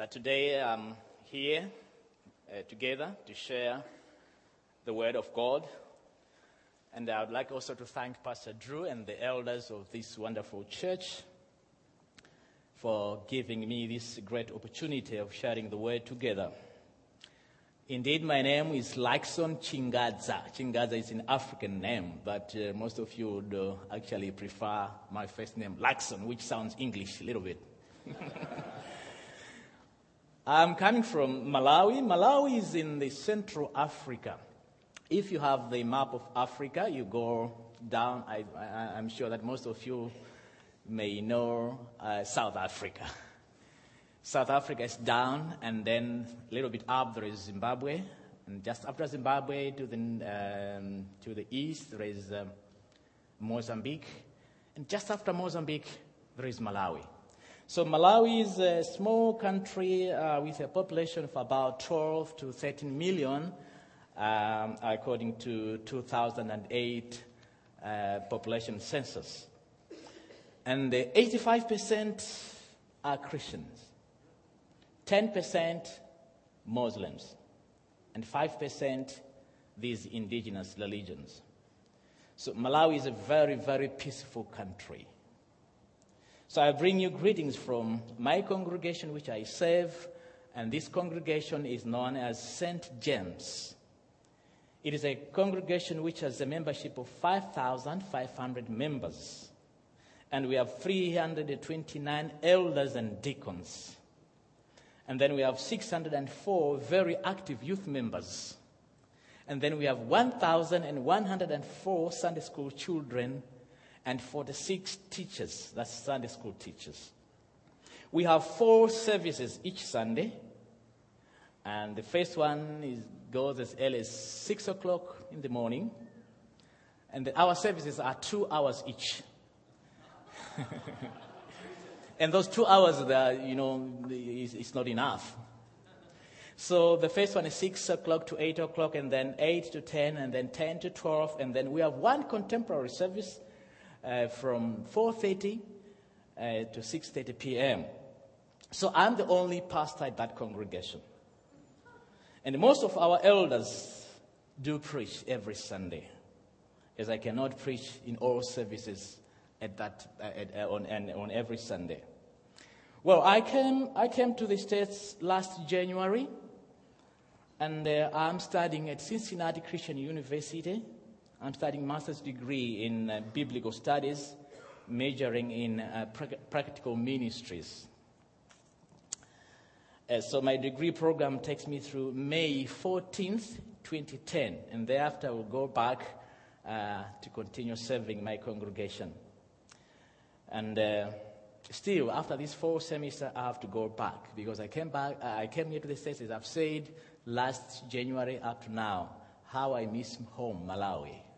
that today I'm here uh, together to share the Word of God. And I would like also to thank Pastor Drew and the elders of this wonderful church for giving me this great opportunity of sharing the Word together. Indeed, my name is Lakson Chingadza. Chingadza is an African name, but uh, most of you would uh, actually prefer my first name, Lakson, which sounds English a little bit. I'm coming from Malawi. Malawi is in the Central Africa. If you have the map of Africa, you go down. I, am sure that most of you may know uh, South Africa. South Africa is down, and then a little bit up there is Zimbabwe, and just after Zimbabwe to the, um, to the east there is um, Mozambique, and just after Mozambique there is Malawi. So Malawi is a small country uh, with a population of about 12 to 13 million, um, according to 2008 uh, population census. And 85% are Christians. 10% Muslims, and 5% these indigenous religions. So Malawi is a very, very peaceful country. So I bring you greetings from my congregation, which I serve, and this congregation is known as St. James. It is a congregation which has a membership of 5,500 members, and we have 329 elders and deacons. And then we have 604 very active youth members. And then we have 1,104 Sunday school children and 46 teachers. That's Sunday school teachers. We have four services each Sunday. And the first one is, goes as early as 6 o'clock in the morning. And the, our services are two hours each. And those two hours, you know, is, is not enough. So the first one is 6 o'clock to 8 o'clock, and then 8 to 10, and then 10 to 12, and then we have one contemporary service uh, from 4.30 uh, to 6.30 p.m. So I'm the only pastor at that congregation. And most of our elders do preach every Sunday, as I cannot preach in all services at that, uh, at, uh, on, on every Sunday. Well, I came, I came to the States last January, and uh, I'm studying at Cincinnati Christian University. I'm studying master's degree in uh, biblical studies, majoring in uh, pra- practical ministries. Uh, so my degree program takes me through May 14th, 2010, and thereafter I will go back uh, to continue serving my congregation. And uh, still, after this four semester, I have to go back because I came back. I came here to the States, as I've said, last January up to now. How I miss home, Malawi.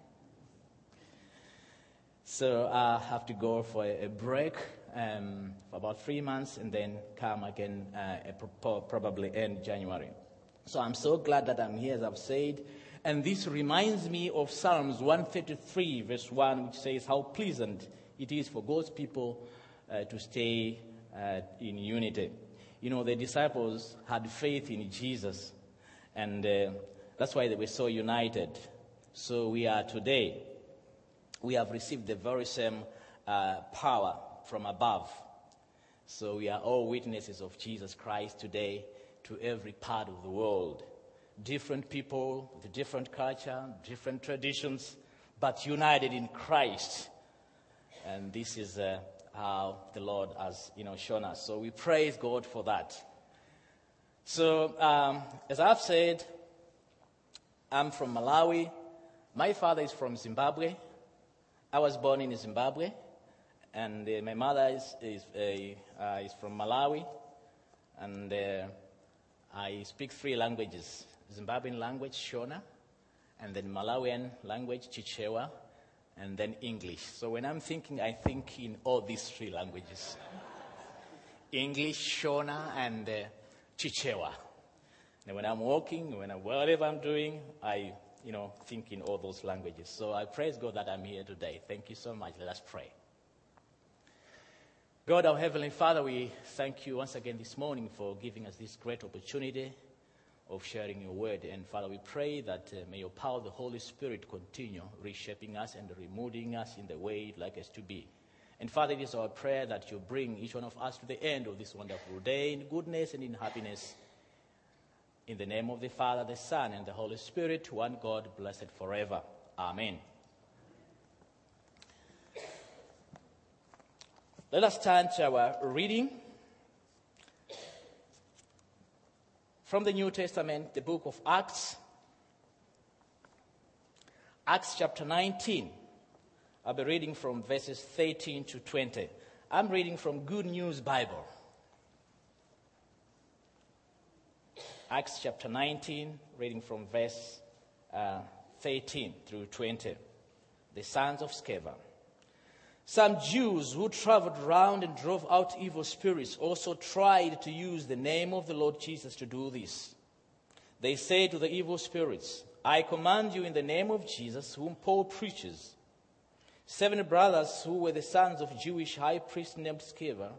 So I have to go for a, break um, for about three months and then come again, uh, probably end January. So I'm so glad that I'm here, as I've said. And this reminds me of Psalms 133, verse 1, which says, How pleasant it is for God's people uh, to stay uh, in unity. You know, the disciples had faith in Jesus, and uh, that's why they were so united. So we are today. We have received the very same uh, power from above. So we are all witnesses of Jesus Christ today to every part of the world. Different people with different culture, different traditions, but united in Christ and this is uh, how the Lord has, you know, shown us. So we praise God for that. So, um, as I've said, I'm from Malawi. My father is from Zimbabwe. I was born in Zimbabwe, and uh, my mother is, is, uh, uh is from Malawi, and uh, I speak three languages Zimbabwean language, Shona, and then Malawian language, Chichewa, and then English. So when I'm thinking, I think in all these three languages English, Shona, and uh, Chichewa. And when I'm walking, when I'm, whatever I'm doing, I, you know, think in all those languages. So I praise God that I'm here today. Thank you so much. Let us pray. God, our Heavenly Father, we thank you once again this morning for giving us this great opportunity of sharing your word. And Father, we pray that uh, may your power, the Holy Spirit, continue reshaping us and removing us in the way you'd like us to be. And Father, it is our prayer that you bring each one of us to the end of this wonderful day in goodness and in happiness. In the name of the Father, the Son, and the Holy Spirit, one God, blessed forever. Amen. Let us turn to our reading from the New Testament, the book of Acts. Acts chapter 19. I'll be reading from verses 13 to 20. I'm reading from Good News Bible. Acts chapter 19, reading from verse uh, 13 through 20. The sons of Sceva. Some Jews who traveled around and drove out evil spirits also tried to use the name of the Lord Jesus to do this. They said to the evil spirits, I command you in the name of Jesus, whom Paul preaches. Seven brothers who were the sons of Jewish high priest named Sceva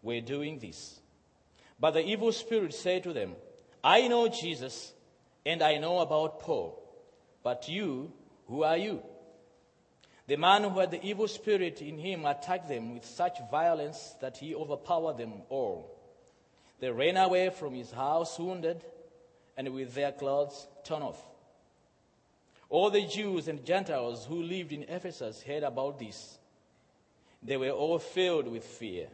were doing this. But the evil spirit said to them, I know Jesus and I know about Paul, but you, who are you? The man who had the evil spirit in him attacked them with such violence that he overpowered them all. They ran away from his house wounded and with their clothes torn off. All the Jews and Gentiles who lived in Ephesus heard about this. They were all filled with fear,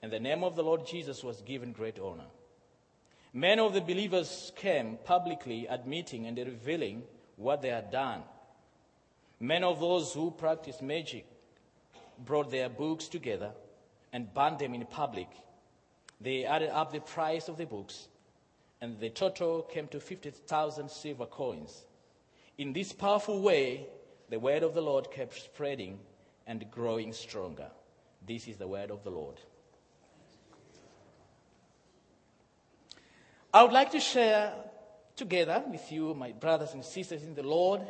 and the name of the Lord Jesus was given great honor. Many of the believers came publicly admitting and revealing what they had done. Many of those who practiced magic brought their books together and burned them in public. They added up the price of the books, and the total came to 50,000 silver coins. In this powerful way, the word of the Lord kept spreading and growing stronger. This is the word of the Lord. I would like to share together with you, my brothers and sisters in the Lord,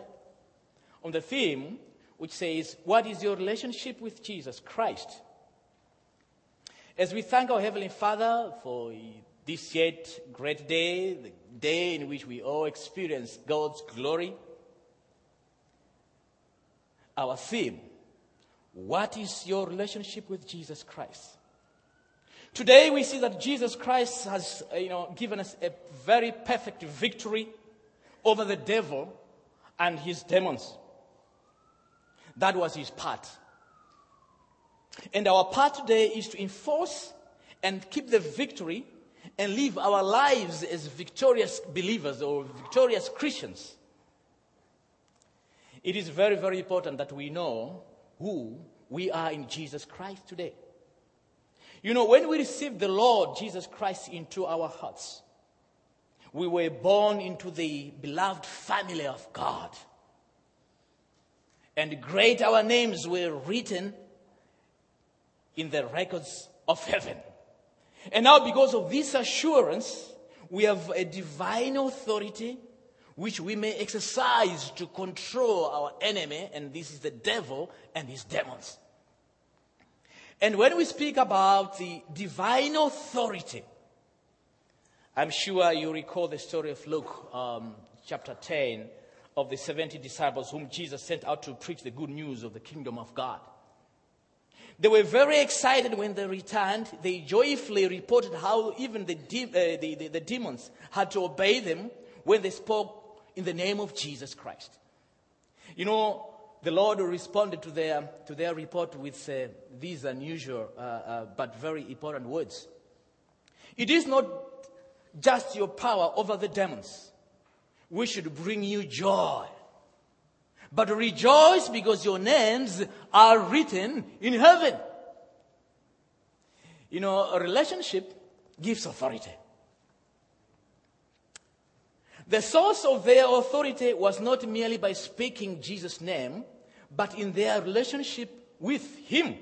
on the theme which says, What is your relationship with Jesus Christ? As we thank our Heavenly Father for this yet great day, the day in which we all experience God's glory, our theme, What is your relationship with Jesus Christ? Today we see that Jesus Christ has uh, you know, given us a very perfect victory over the devil and his demons. That was his part. And our part today is to enforce and keep the victory and live our lives as victorious believers or victorious Christians. It is very, very important that we know who we are in Jesus Christ today. You know, when we received the Lord Jesus Christ into our hearts, we were born into the beloved family of God and great our names were written in the records of heaven. And now, because of this assurance, we have a divine authority which we may exercise to control our enemy, and this is the devil and his demons. And when we speak about the divine authority, I'm sure you recall the story of Luke um, chapter 10, of the 70 disciples whom Jesus sent out to preach the good news of the kingdom of God. They were very excited when they returned. They joyfully reported how even the, de- uh, the, the, the, demons had to obey them when they spoke in the name of Jesus Christ. You know, the Lord responded to their, to their report with uh, these unusual uh, uh but very important words. It is not just your power over the demons we should bring you joy. But rejoice because your names are written in heaven. You know, a relationship gives authority. The source of their authority was not merely by speaking Jesus' name, but in their relationship with Him.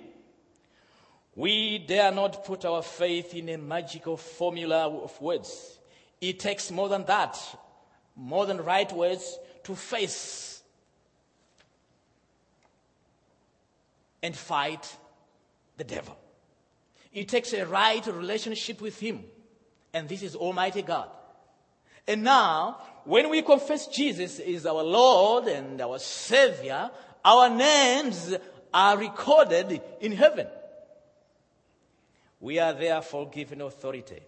We dare not put our faith in a magical formula of words. It takes more than that more than right words to face and fight the devil. It takes a right relationship with Him. And this is Almighty God. And now, when we confess Jesus is our Lord and our Savior, our names are recorded in heaven. We are therefore given authority,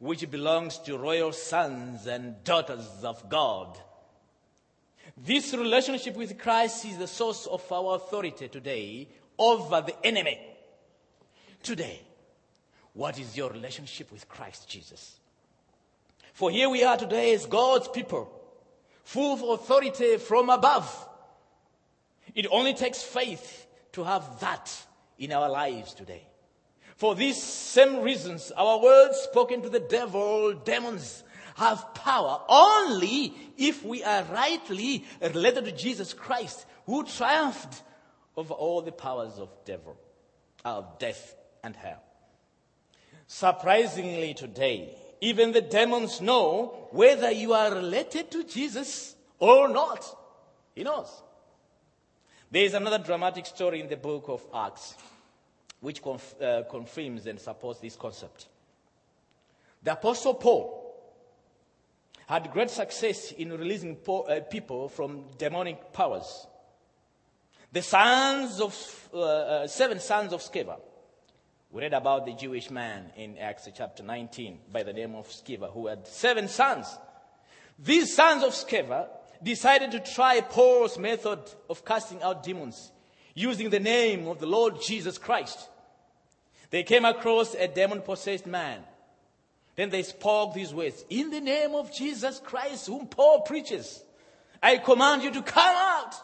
which belongs to royal sons and daughters of God. This relationship with Christ is the source of our authority today over the enemy. Today, what is your relationship with Christ Jesus? For here we are today as God's people, full of authority from above. It only takes faith to have that in our lives today. For these same reasons, our words spoken to the devil, demons, have power only if we are rightly related to Jesus Christ, who triumphed over all the powers of devil, of death and hell. Surprisingly today, even the demons know whether you are related to Jesus or not. He knows. There is another dramatic story in the book of Acts which conf- uh, confirms and supports this concept. The Apostle Paul had great success in releasing po- uh, people from demonic powers. The sons of, uh, uh seven sons of Sceva. We read about the Jewish man in Acts chapter 19 by the name of Sceva who had seven sons. These sons of Sceva decided to try Paul's method of casting out demons using the name of the Lord Jesus Christ. They came across a demon possessed man. Then they spoke these words In the name of Jesus Christ, whom Paul preaches, I command you to come out.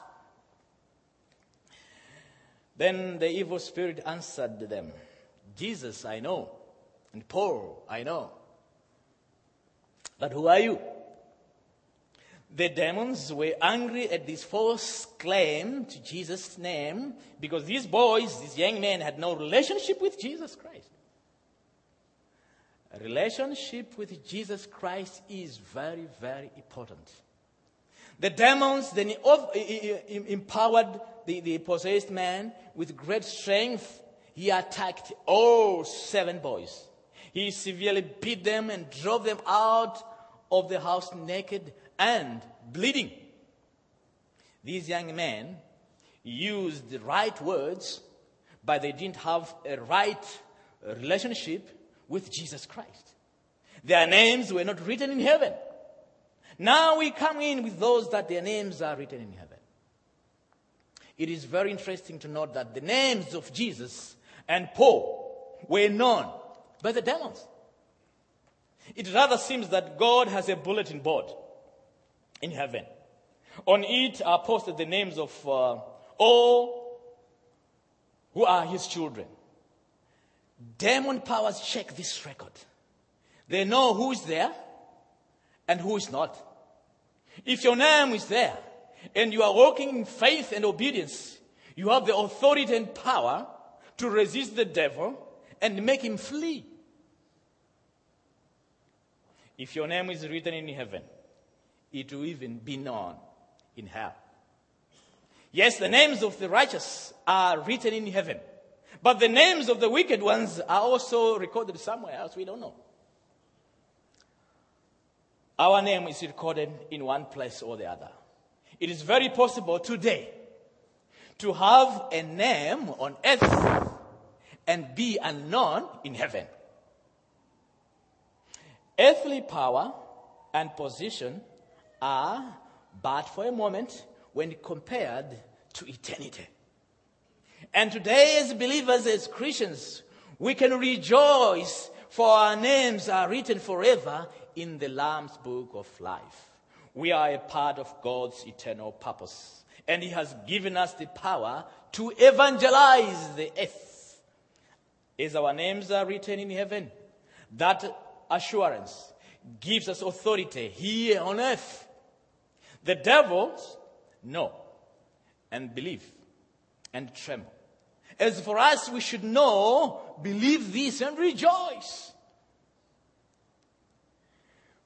Then the evil spirit answered them Jesus, I know, and Paul, I know. But who are you? The demons were angry at this false claim to Jesus' name because these boys, these young men, had no relationship with Jesus Christ. A relationship with Jesus Christ is very, very important. The demons then empowered the, the possessed man with great strength. He attacked all seven boys. He severely beat them and drove them out of the house naked and bleeding. These young men used the right words, but they didn't have a right relationship with Jesus Christ. Their names were not written in heaven. Now we come in with those that their names are written in heaven. It is very interesting to note that the names of Jesus and Paul were known by the demons. It rather seems that God has a bulletin board in heaven. On it are posted the names of uh, all who are his children. Demon powers check this record. They know who is there and who is not. If your name is there and you are walking in faith and obedience, you have the authority and power to resist the devil and make him flee. If your name is written in heaven, it will even be known in hell. Yes, the names of the righteous are written in heaven, but the names of the wicked ones are also recorded somewhere else. We don't know. Our name is recorded in one place or the other. It is very possible today to have a name on earth and be unknown in heaven. Earthly power and position are but for a moment when compared to eternity. And today, as believers, as Christians, we can rejoice for our names are written forever in the Lamb's book of life. We are a part of God's eternal purpose. And He has given us the power to evangelize the earth. As our names are written in heaven, that assurance gives us authority here on earth the devils know and believe and tremble. As for us, we should know, believe this, and rejoice.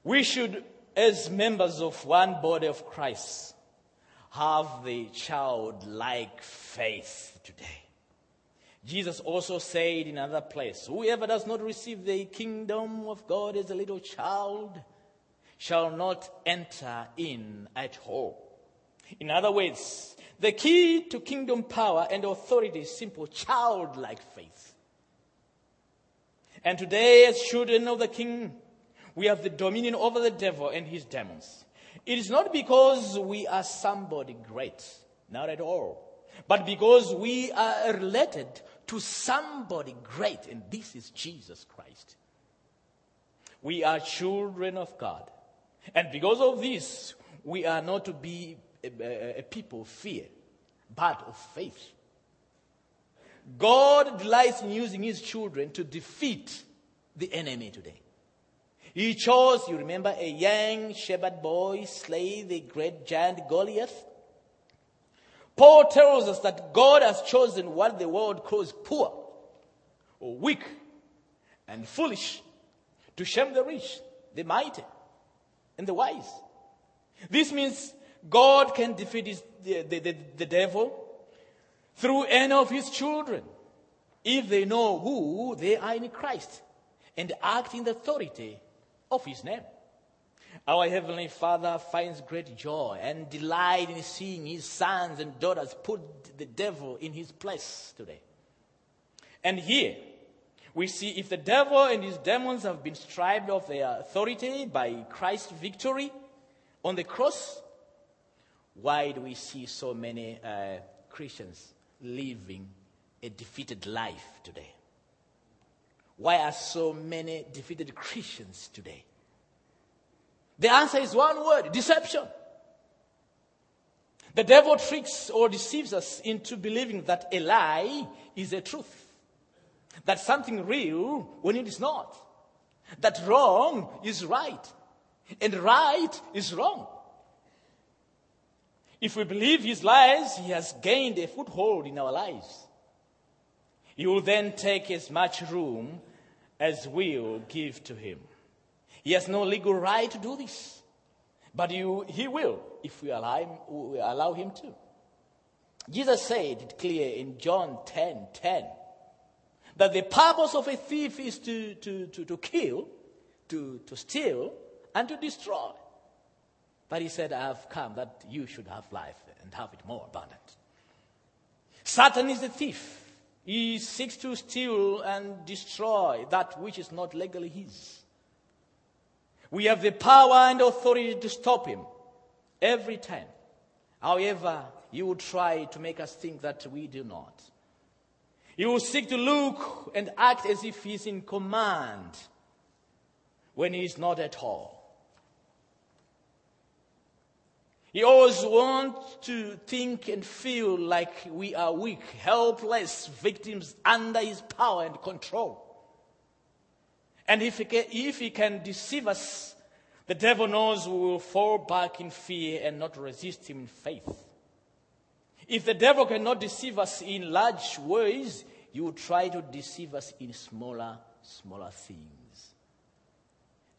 We should, as members of one body of Christ, have the childlike faith today. Jesus also said in another place, Whoever does not receive the kingdom of God as a little child shall not enter in at all. In other words, the key to kingdom power and authority is simple childlike faith. And today, as children of the King, we have the dominion over the devil and his demons. It is not because we are somebody great, not at all, but because we are related to somebody great, and this is Jesus Christ. We are children of God. And because of this, we are not to be a, a, people of fear, but of faith. God delights in using his children to defeat the enemy today. He chose, you remember, a young shepherd boy slay the great giant Goliath. Paul tells us that God has chosen what the world calls poor or weak and foolish to shame the rich, the mighty, and the wise. This means God can defeat his, the, the, the, the devil through any of his children if they know who they are in Christ and act in the authority of his name. Our Heavenly Father finds great joy and delight in seeing his sons and daughters put the devil in his place today. And here, we see if the devil and his demons have been stripped of their authority by Christ's victory on the cross, why do we see so many uh, Christians living a defeated life today? Why are so many defeated Christians today? The answer is one word deception. The devil tricks or deceives us into believing that a lie is a truth, that something real when it is not, that wrong is right, and right is wrong. If we believe his lies, he has gained a foothold in our lives. He will then take as much room as we will give to him. He has no legal right to do this, but you, he will if we allow, him, we allow him to. Jesus said it clear in John 10 10 that the purpose of a thief is to, to, to, to kill, to, to steal, and to destroy. But he said, I have come that you should have life and have it more abundant. Satan is the thief. He seeks to steal and destroy that which is not legally his. We have the power and authority to stop him every time. However, you will try to make us think that we do not. He will seek to look and act as if he's in command when he is not at all. He always wants to think and feel like we are weak, helpless, victims under his power and control. And if he can, if he can deceive us, the devil knows we will fall back in fear and not resist him in faith. If the devil cannot deceive us in large ways, he will try to deceive us in smaller, smaller things.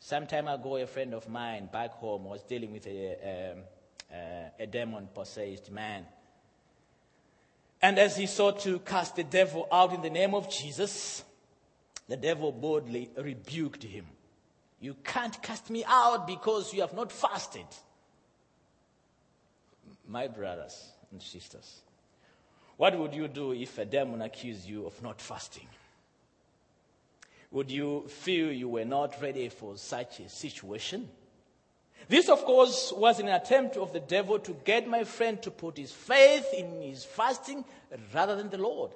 Some time ago, a friend of mine back home was dealing with a, um, uh, a demon possessed man. And as he sought to cast the devil out in the name of Jesus, the devil boldly rebuked him. You can't cast me out because you have not fasted. My brothers and sisters, what would you do if a demon accused you of not fasting? Would you feel you were not ready for such a situation? This, of course, was an attempt of the devil to get my friend to put his faith in his fasting rather than the Lord.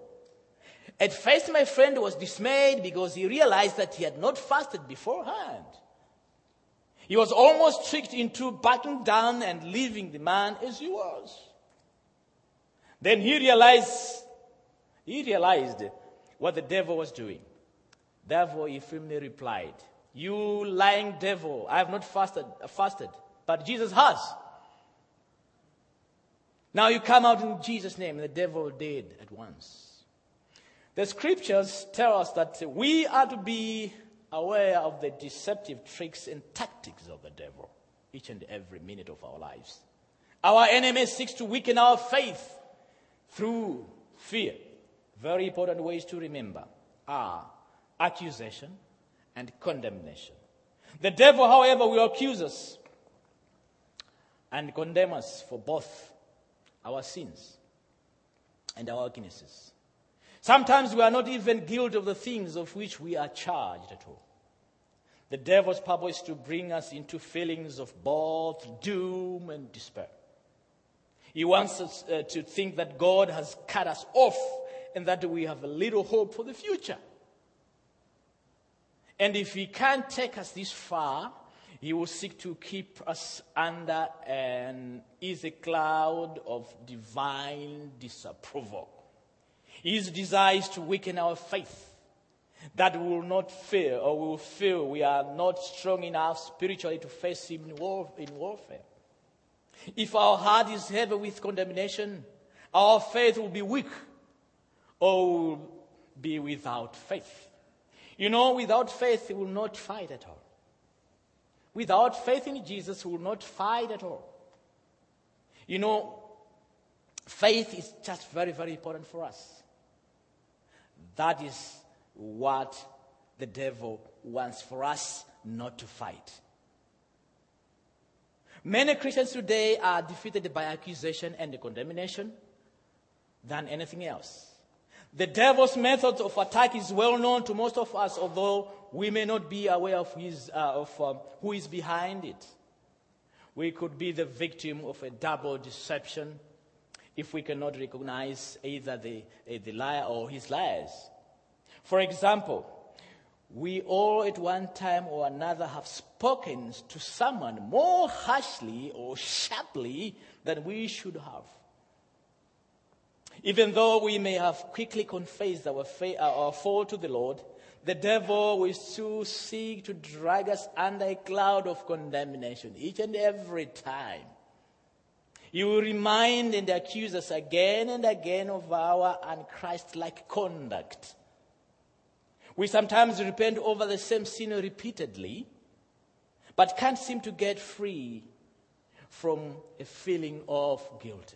At first, my friend was dismayed because he realized that he had not fasted beforehand. He was almost tricked into backing down and leaving the man as he was. Then he realized, he realized what the devil was doing. Therefore, he firmly replied, you lying devil, I have not fasted, fasted, but Jesus has. Now you come out in Jesus' name, and the devil did at once. The scriptures tell us that we are to be aware of the deceptive tricks and tactics of the devil each and every minute of our lives. Our enemy seeks to weaken our faith through fear, very important ways to remember are accusation and condemnation. The devil, however, will accuse us and condemn us for both our sins and our weaknesses. Sometimes we are not even guilty of the things of which we are charged at all. The devil's purpose is to bring us into feelings of both doom and despair. He wants us uh, to think that God has cut us off and that we have little hope for the future. And if He can't take us this far, He will seek to keep us under an easy cloud of divine disapproval. His desire is to weaken our faith that we will not fear or we will feel we are not strong enough spiritually to face him in, war, in warfare. If our heart is heavy with condemnation, our faith will be weak or will be without faith. You know, without faith, we will not fight at all. Without faith in Jesus, we will not fight at all. You know, faith is just very, very important for us. That is what the devil wants for us not to fight. Many Christians today are defeated by accusation and condemnation than anything else. The devil's method of attack is well known to most of us, although we may not be aware of, his, uh, of um, who is behind it. We could be the victim of a double deception if we cannot recognize either the, uh, the liar or his liars. For example, we all at one time or another have spoken to someone more harshly or sharply than we should have. Even though we may have quickly confessed our, fa- our fault to the Lord, the devil will still seek to drag us under a cloud of condemnation each and every time. He will remind and accuse us again and again of our unchristlike conduct we sometimes repent over the same sin repeatedly, but can't seem to get free from a feeling of guilt.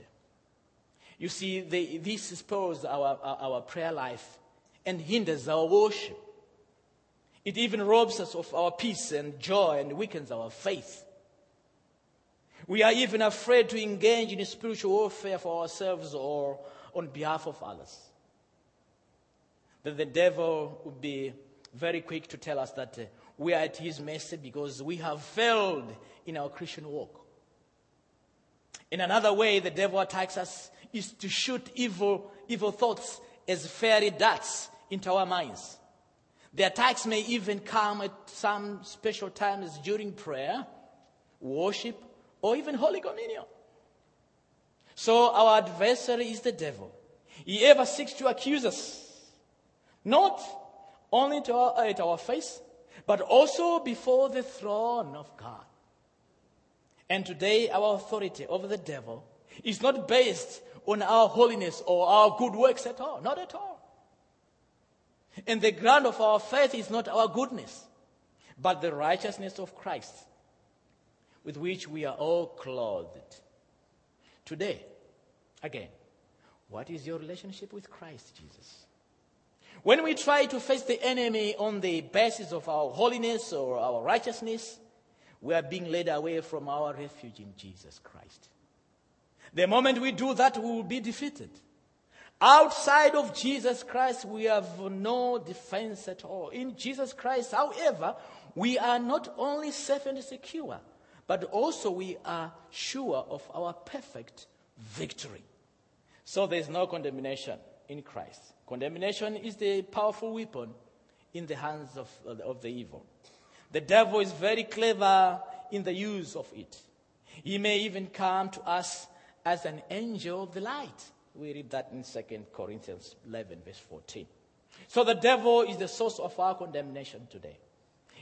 You see, the, this spoils our, our, our prayer life and hinders our worship. It even robs us of our peace and joy and weakens our faith. We are even afraid to engage in spiritual warfare for ourselves or on behalf of others that the devil would be very quick to tell us that uh, we are at his mercy because we have failed in our Christian walk. In another way, the devil attacks us is to shoot evil, evil thoughts as fairy darts into our minds. The attacks may even come at some special times during prayer, worship, or even Holy Communion. So our adversary is the devil. He ever seeks to accuse us not only our, at our face, but also before the throne of God. And today, our authority over the devil is not based on our holiness or our good works at all. Not at all. And the ground of our faith is not our goodness, but the righteousness of Christ, with which we are all clothed. Today, again, what is your relationship with Christ Jesus? When we try to face the enemy on the basis of our holiness or our righteousness, we are being led away from our refuge in Jesus Christ. The moment we do that, we will be defeated. Outside of Jesus Christ, we have no defense at all. In Jesus Christ, however, we are not only safe and secure, but also we are sure of our perfect victory. So there's no condemnation in Christ. Condemnation is the powerful weapon in the hands of, of the evil. The devil is very clever in the use of it. He may even come to us as an angel of the light. We read that in 2 Corinthians 11, verse 14. So the devil is the source of our condemnation today.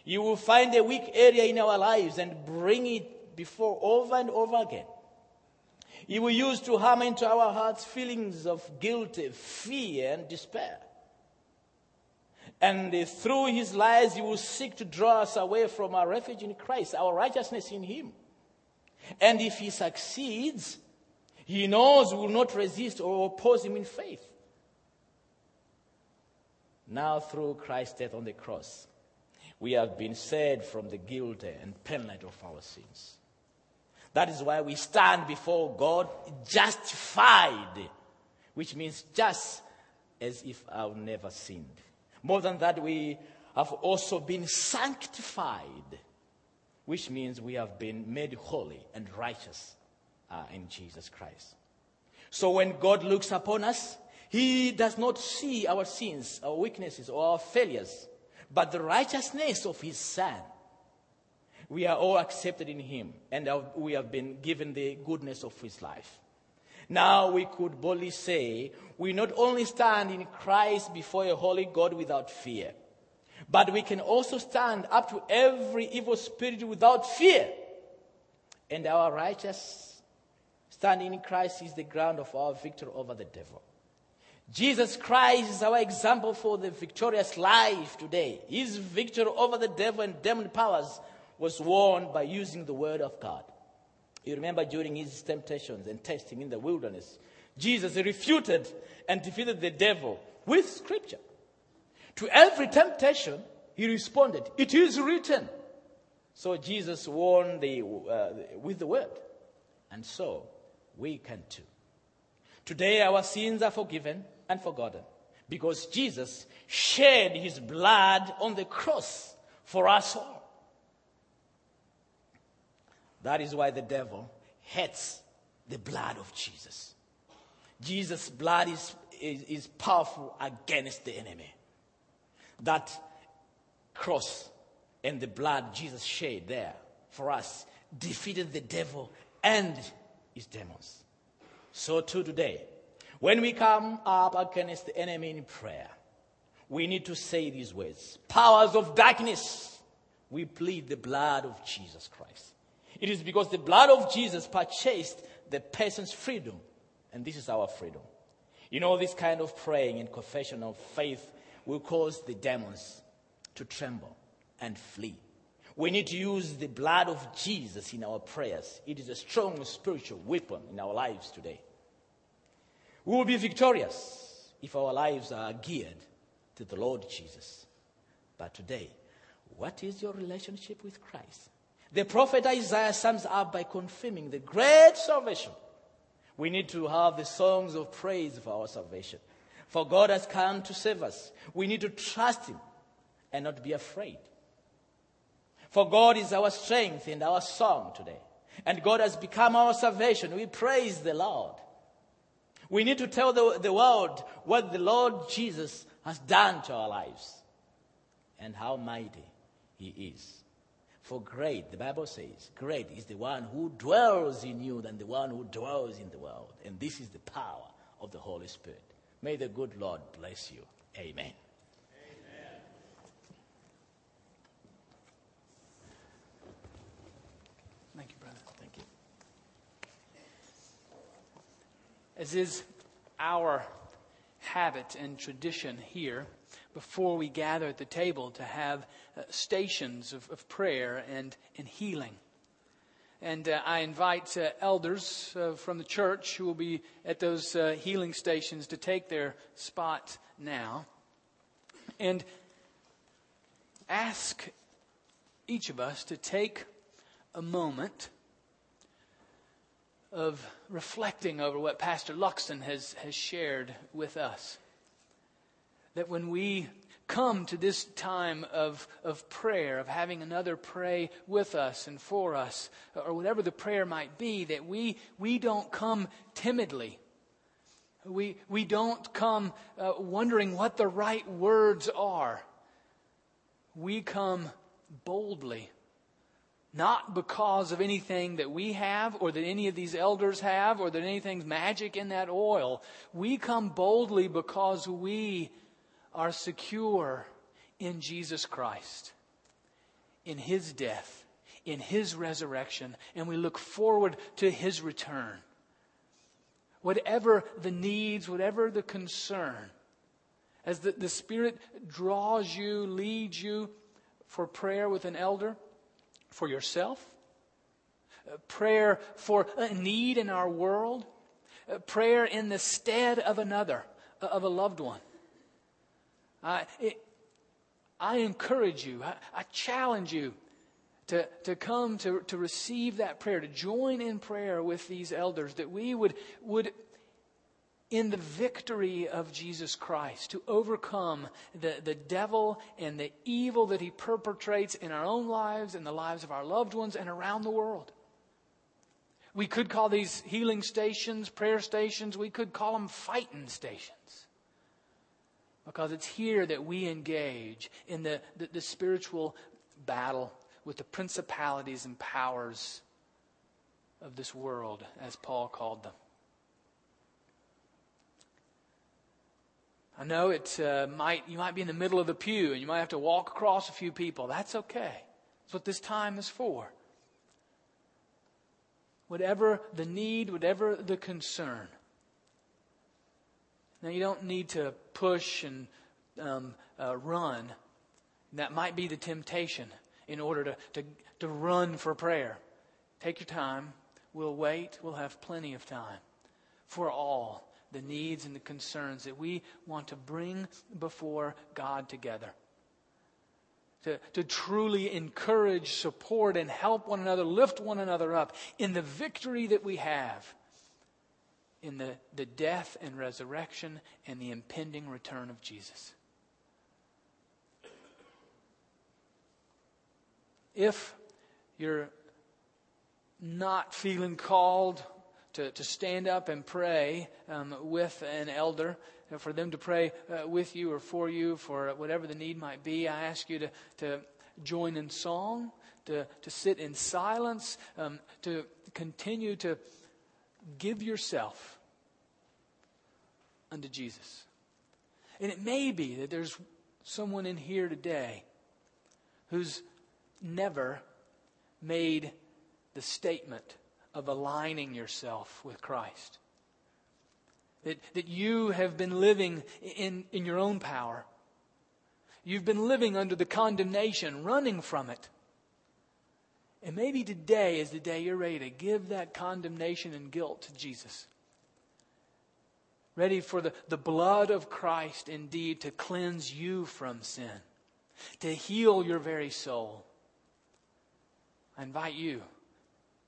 You will find a weak area in our lives and bring it before over and over again. He will use to hammer into our hearts feelings of guilt, fear, and despair. And through his lies, he will seek to draw us away from our refuge in Christ, our righteousness in him. And if he succeeds, he knows we will not resist or oppose him in faith. Now, through Christ's death on the cross, we have been saved from the guilt and penalty of our sins. That is why we stand before God justified, which means just as if I've never sinned. More than that, we have also been sanctified, which means we have been made holy and righteous uh, in Jesus Christ. So when God looks upon us, He does not see our sins, our weaknesses, or our failures, but the righteousness of His Son. We are all accepted in Him, and we have been given the goodness of His life. Now we could boldly say, we not only stand in Christ before a holy God without fear, but we can also stand up to every evil spirit without fear. And our righteous standing in Christ is the ground of our victory over the devil. Jesus Christ is our example for the victorious life today. His victory over the devil and demon powers was won by using the word of God. You remember during his temptations and testing in the wilderness, Jesus refuted and defeated the devil with scripture. To every temptation, he responded, It is written. So Jesus won the, uh, with the word. And so we can too. Today, our sins are forgiven and forgotten because Jesus shed his blood on the cross for us all. That is why the devil hates the blood of Jesus. Jesus' blood is, is, is powerful against the enemy. That cross and the blood Jesus shed there for us defeated the devil and his demons. So too today, when we come up against the enemy in prayer, we need to say these words Powers of darkness, we plead the blood of Jesus Christ. It is because the blood of Jesus purchased the person's freedom, and this is our freedom. You know, this kind of praying and confession of faith will cause the demons to tremble and flee. We need to use the blood of Jesus in our prayers. It is a strong spiritual weapon in our lives today. We will be victorious if our lives are geared to the Lord Jesus. But today, what is your relationship with Christ? The prophet Isaiah sums up by confirming the great salvation. We need to have the songs of praise for our salvation. For God has come to save us. We need to trust Him and not be afraid. For God is our strength and our song today. And God has become our salvation. We praise the Lord. We need to tell the, the world what the Lord Jesus has done to our lives and how mighty He is. For great, the Bible says, great is the one who dwells in you than the one who dwells in the world. And this is the power of the Holy Spirit. May the good Lord bless you. Amen. Thank you, brother. Thank you. As is our habit and tradition here, before we gather at the table to have uh, stations of, of, prayer and, and healing. And uh, I invite uh, elders uh, from the church who will be at those uh, healing stations to take their spot now. And ask each of us to take a moment of reflecting over what Pastor Luxon has, has shared with us that when we come to this time of, of prayer, of having another pray with us and for us, or whatever the prayer might be, that we, we don't come timidly. We, we don't come uh, wondering what the right words are. We come boldly. Not because of anything that we have or that any of these elders have or that anything's magic in that oil. We come boldly because we are secure in Jesus Christ, in His death, in His resurrection, and we look forward to His return. Whatever the needs, whatever the concern, as the, the Spirit draws you, leads you for prayer with an elder, for yourself, prayer for a need in our world, prayer in the stead of another, of a loved one. I, it, I encourage you, I, I challenge you to, to come to, to receive that prayer, to join in prayer with these elders, that we would, would in the victory of Jesus Christ to overcome the, the devil and the evil that he perpetrates in our own lives and the lives of our loved ones and around the world. We could call these healing stations, prayer stations, we could call them fighting stations. Because it's here that we engage in the, the, the spiritual battle with the principalities and powers of this world, as Paul called them. I know it uh, might you might be in the middle of the pew and you might have to walk across a few people. That's okay. That's what this time is for. Whatever the need, whatever the concern. Now you don't need to push and um, uh, run. That might be the temptation in order to, to, to run for prayer. Take your time. We'll wait. We'll have plenty of time for all the needs and the concerns that we want to bring before God together. To, to truly encourage, support, and help one another, lift one another up in the victory that we have in the, the death and resurrection and the impending return of Jesus. If you're not feeling called to, to stand up and pray um, with an elder, for them to pray uh, with you or for you for whatever the need might be. I ask you to, to join in song, to, to sit in silence, um, to continue to give yourself unto Jesus. And it may be that there's someone in here today who's never made the statement of aligning yourself with Christ. That, that you have been living in, in your own power. You've been living under the condemnation, running from it. And maybe today is the day you're ready to give that condemnation and guilt to Jesus. Ready for the, the blood of Christ indeed to cleanse you from sin, to heal your very soul. I invite you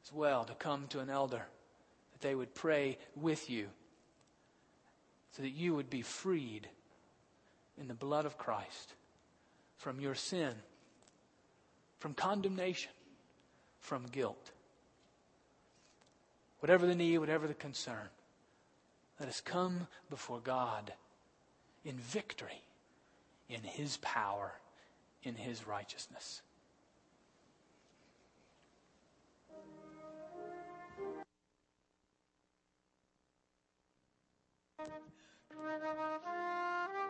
as well to come to an elder, that they would pray with you, so that you would be freed in the blood of Christ from your sin, from condemnation, from guilt. Whatever the need, whatever the concern, let us come before God in victory, in His power, in His righteousness. Thank you.